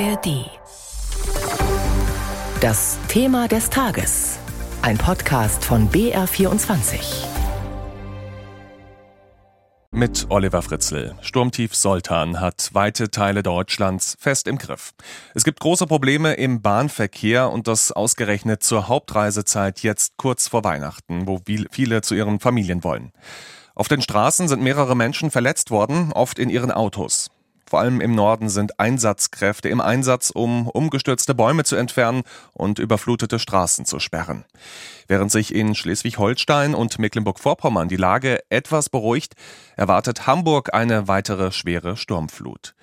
ARD. Das Thema des Tages. Ein Podcast von BR24. Mit Oliver Fritzl. Sturmtief Soltan hat weite Teile Deutschlands fest im Griff. Es gibt große Probleme im Bahnverkehr und das ausgerechnet zur Hauptreisezeit jetzt kurz vor Weihnachten, wo viele zu ihren Familien wollen. Auf den Straßen sind mehrere Menschen verletzt worden, oft in ihren Autos. Vor allem im Norden sind Einsatzkräfte im Einsatz, um umgestürzte Bäume zu entfernen und überflutete Straßen zu sperren. Während sich in Schleswig-Holstein und Mecklenburg-Vorpommern die Lage etwas beruhigt, erwartet Hamburg eine weitere schwere Sturmflut.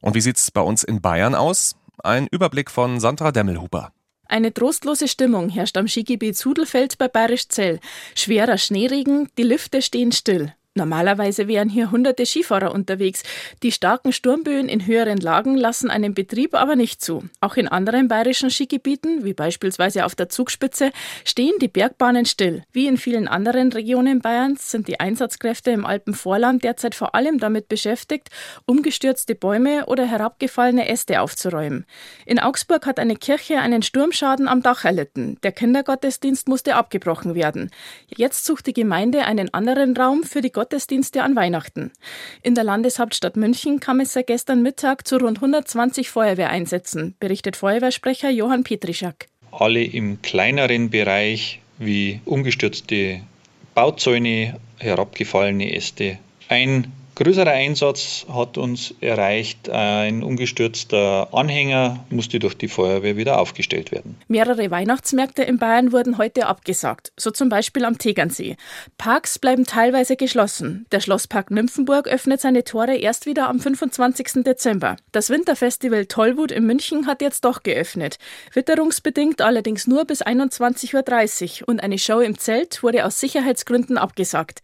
Und wie sieht's bei uns in Bayern aus? Ein Überblick von Sandra Demmelhuber. Eine trostlose Stimmung herrscht am Skigebiet Sudelfeld bei Bayerisch Zell. Schwerer Schneeregen, die Lüfte stehen still. Normalerweise wären hier hunderte Skifahrer unterwegs. Die starken Sturmböen in höheren Lagen lassen einen Betrieb aber nicht zu. Auch in anderen bayerischen Skigebieten, wie beispielsweise auf der Zugspitze, stehen die Bergbahnen still. Wie in vielen anderen Regionen Bayerns sind die Einsatzkräfte im Alpenvorland derzeit vor allem damit beschäftigt, umgestürzte Bäume oder herabgefallene Äste aufzuräumen. In Augsburg hat eine Kirche einen Sturmschaden am Dach erlitten. Der Kindergottesdienst musste abgebrochen werden. Jetzt sucht die Gemeinde einen anderen Raum für die Gottesdienste an Weihnachten. In der Landeshauptstadt München kam es seit gestern Mittag zu rund 120 Feuerwehreinsätzen, berichtet Feuerwehrsprecher Johann Petrischak. Alle im kleineren Bereich wie umgestürzte Bauzäune, herabgefallene Äste. Ein Größerer Einsatz hat uns erreicht. Ein umgestürzter Anhänger musste durch die Feuerwehr wieder aufgestellt werden. Mehrere Weihnachtsmärkte in Bayern wurden heute abgesagt, so zum Beispiel am Tegernsee. Parks bleiben teilweise geschlossen. Der Schlosspark Nymphenburg öffnet seine Tore erst wieder am 25. Dezember. Das Winterfestival Tollwut in München hat jetzt doch geöffnet. Witterungsbedingt allerdings nur bis 21.30 Uhr und eine Show im Zelt wurde aus Sicherheitsgründen abgesagt.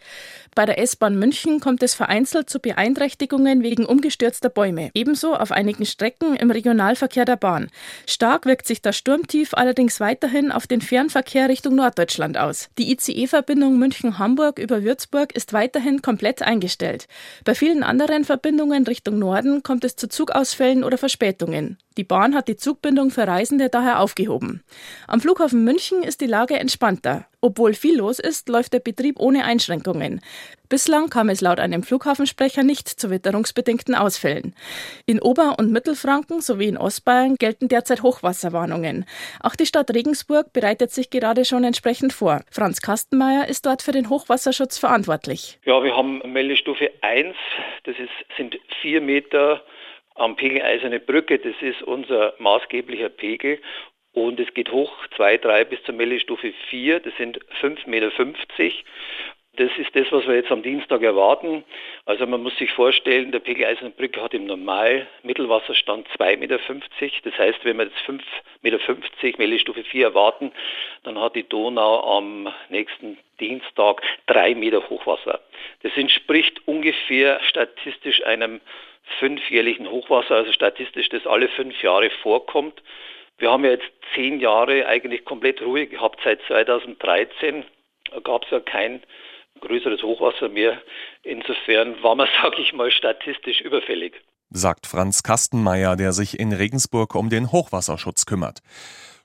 Bei der S-Bahn München kommt es vereinzelt zu Beeinträchtigungen wegen umgestürzter Bäume. Ebenso auf einigen Strecken im Regionalverkehr der Bahn. Stark wirkt sich das Sturmtief allerdings weiterhin auf den Fernverkehr Richtung Norddeutschland aus. Die ICE-Verbindung München-Hamburg über Würzburg ist weiterhin komplett eingestellt. Bei vielen anderen Verbindungen Richtung Norden kommt es zu Zugausfällen oder Verspätungen. Die Bahn hat die Zugbindung für Reisende daher aufgehoben. Am Flughafen München ist die Lage entspannter. Obwohl viel los ist, läuft der Betrieb ohne Einschränkungen. Bislang kam es laut einem Flughafensprecher nicht zu witterungsbedingten Ausfällen. In Ober- und Mittelfranken sowie in Ostbayern gelten derzeit Hochwasserwarnungen. Auch die Stadt Regensburg bereitet sich gerade schon entsprechend vor. Franz Kastenmeier ist dort für den Hochwasserschutz verantwortlich. Ja, wir haben Meldestufe 1, das ist, sind vier Meter am Pegel Eiserne Brücke. Das ist unser maßgeblicher Pegel. Und es geht hoch, 2, 3 bis zur Meldestufe 4. Das sind 5,50 Meter. Das ist das, was wir jetzt am Dienstag erwarten. Also man muss sich vorstellen, der Pegel Eiserner Brücke hat im Normal Mittelwasserstand 2,50 Meter. Das heißt, wenn wir jetzt 5,50 Meter Meldestufe 4 erwarten, dann hat die Donau am nächsten Dienstag 3 Meter Hochwasser. Das entspricht ungefähr statistisch einem fünfjährlichen Hochwasser, also statistisch, das alle fünf Jahre vorkommt. Wir haben ja jetzt zehn Jahre eigentlich komplett Ruhe gehabt. Seit 2013 gab es ja kein größeres Hochwasser mehr. Insofern war man, sage ich mal, statistisch überfällig. Sagt Franz Kastenmeier, der sich in Regensburg um den Hochwasserschutz kümmert.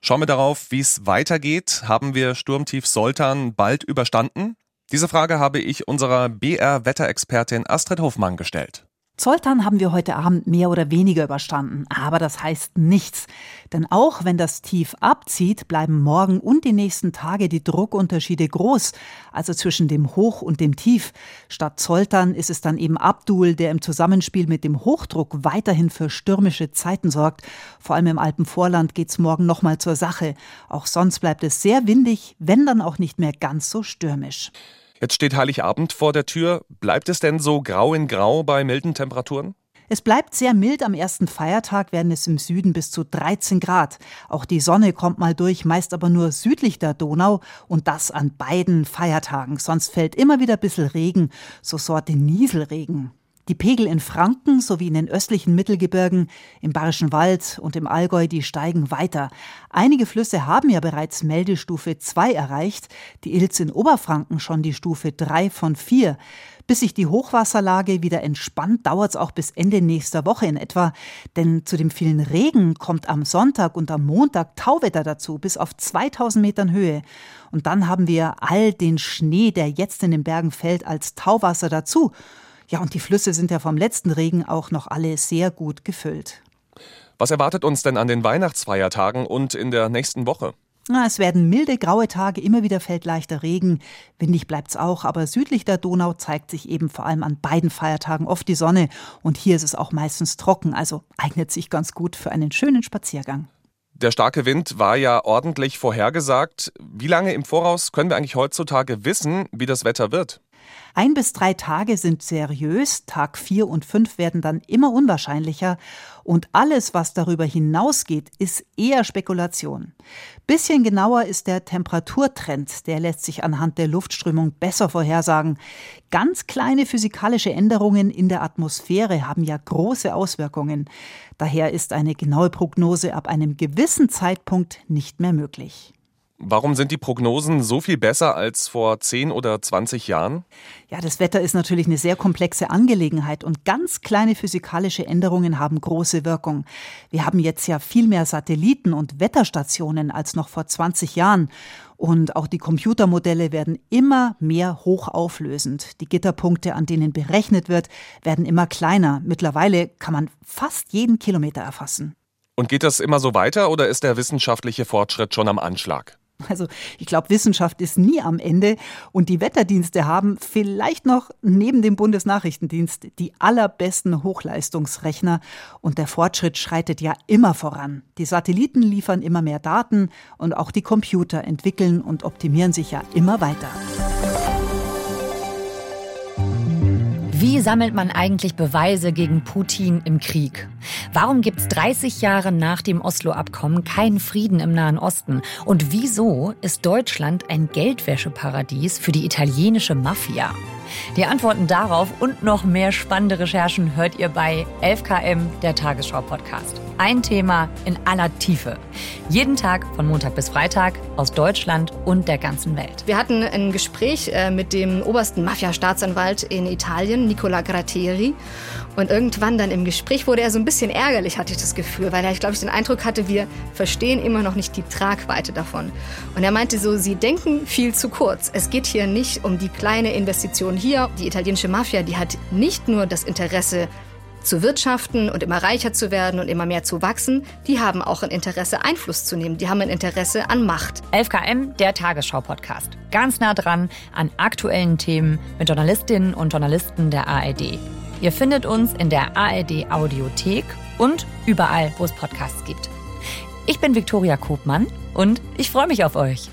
Schauen wir darauf, wie es weitergeht. Haben wir Sturmtief Soltan bald überstanden? Diese Frage habe ich unserer BR-Wetterexpertin Astrid Hofmann gestellt. Zoltan haben wir heute Abend mehr oder weniger überstanden, aber das heißt nichts. Denn auch wenn das Tief abzieht, bleiben morgen und die nächsten Tage die Druckunterschiede groß, also zwischen dem Hoch und dem Tief. Statt Zoltan ist es dann eben Abdul, der im Zusammenspiel mit dem Hochdruck weiterhin für stürmische Zeiten sorgt. Vor allem im Alpenvorland geht's morgen nochmal zur Sache. Auch sonst bleibt es sehr windig, wenn dann auch nicht mehr ganz so stürmisch. Jetzt steht Heiligabend vor der Tür. Bleibt es denn so grau in grau bei milden Temperaturen? Es bleibt sehr mild. Am ersten Feiertag werden es im Süden bis zu 13 Grad. Auch die Sonne kommt mal durch, meist aber nur südlich der Donau und das an beiden Feiertagen. Sonst fällt immer wieder ein bisschen Regen, so Sorte Nieselregen. Die Pegel in Franken sowie in den östlichen Mittelgebirgen, im Bayerischen Wald und im Allgäu, die steigen weiter. Einige Flüsse haben ja bereits Meldestufe 2 erreicht, die Ilz in Oberfranken schon die Stufe 3 von 4. Bis sich die Hochwasserlage wieder entspannt, dauert es auch bis Ende nächster Woche in etwa. Denn zu dem vielen Regen kommt am Sonntag und am Montag Tauwetter dazu, bis auf 2000 Metern Höhe. Und dann haben wir all den Schnee, der jetzt in den Bergen fällt, als Tauwasser dazu. Ja, und die Flüsse sind ja vom letzten Regen auch noch alle sehr gut gefüllt. Was erwartet uns denn an den Weihnachtsfeiertagen und in der nächsten Woche? Na, es werden milde, graue Tage, immer wieder fällt leichter Regen. Windig bleibt's auch, aber südlich der Donau zeigt sich eben vor allem an beiden Feiertagen oft die Sonne. Und hier ist es auch meistens trocken, also eignet sich ganz gut für einen schönen Spaziergang. Der starke Wind war ja ordentlich vorhergesagt. Wie lange im Voraus können wir eigentlich heutzutage wissen, wie das Wetter wird? Ein bis drei Tage sind seriös, Tag vier und fünf werden dann immer unwahrscheinlicher und alles, was darüber hinausgeht, ist eher Spekulation. Bisschen genauer ist der Temperaturtrend, der lässt sich anhand der Luftströmung besser vorhersagen. Ganz kleine physikalische Änderungen in der Atmosphäre haben ja große Auswirkungen. Daher ist eine genaue Prognose ab einem gewissen Zeitpunkt nicht mehr möglich. Warum sind die Prognosen so viel besser als vor 10 oder 20 Jahren? Ja, das Wetter ist natürlich eine sehr komplexe Angelegenheit und ganz kleine physikalische Änderungen haben große Wirkung. Wir haben jetzt ja viel mehr Satelliten und Wetterstationen als noch vor 20 Jahren. Und auch die Computermodelle werden immer mehr hochauflösend. Die Gitterpunkte, an denen berechnet wird, werden immer kleiner. Mittlerweile kann man fast jeden Kilometer erfassen. Und geht das immer so weiter oder ist der wissenschaftliche Fortschritt schon am Anschlag? Also ich glaube, Wissenschaft ist nie am Ende und die Wetterdienste haben vielleicht noch neben dem Bundesnachrichtendienst die allerbesten Hochleistungsrechner und der Fortschritt schreitet ja immer voran. Die Satelliten liefern immer mehr Daten und auch die Computer entwickeln und optimieren sich ja immer weiter. Wie sammelt man eigentlich Beweise gegen Putin im Krieg? Warum gibt es 30 Jahre nach dem Oslo-Abkommen keinen Frieden im Nahen Osten? Und wieso ist Deutschland ein Geldwäscheparadies für die italienische Mafia? Die Antworten darauf und noch mehr spannende Recherchen hört ihr bei 11KM, der Tagesschau-Podcast. Ein Thema in aller Tiefe. Jeden Tag von Montag bis Freitag aus Deutschland und der ganzen Welt. Wir hatten ein Gespräch äh, mit dem obersten Mafia-Staatsanwalt in Italien, Nicola Gratteri. Und irgendwann dann im Gespräch wurde er so ein bisschen ärgerlich, hatte ich das Gefühl, weil er, glaube, ich den Eindruck hatte, wir verstehen immer noch nicht die Tragweite davon. Und er meinte so, sie denken viel zu kurz. Es geht hier nicht um die kleine Investition hier. Die italienische Mafia, die hat nicht nur das Interesse, zu wirtschaften und immer reicher zu werden und immer mehr zu wachsen, die haben auch ein Interesse, Einfluss zu nehmen. Die haben ein Interesse an Macht. 11KM, der Tagesschau-Podcast. Ganz nah dran an aktuellen Themen mit Journalistinnen und Journalisten der ARD. Ihr findet uns in der ARD Audiothek und überall, wo es Podcasts gibt. Ich bin Viktoria Kobmann und ich freue mich auf euch.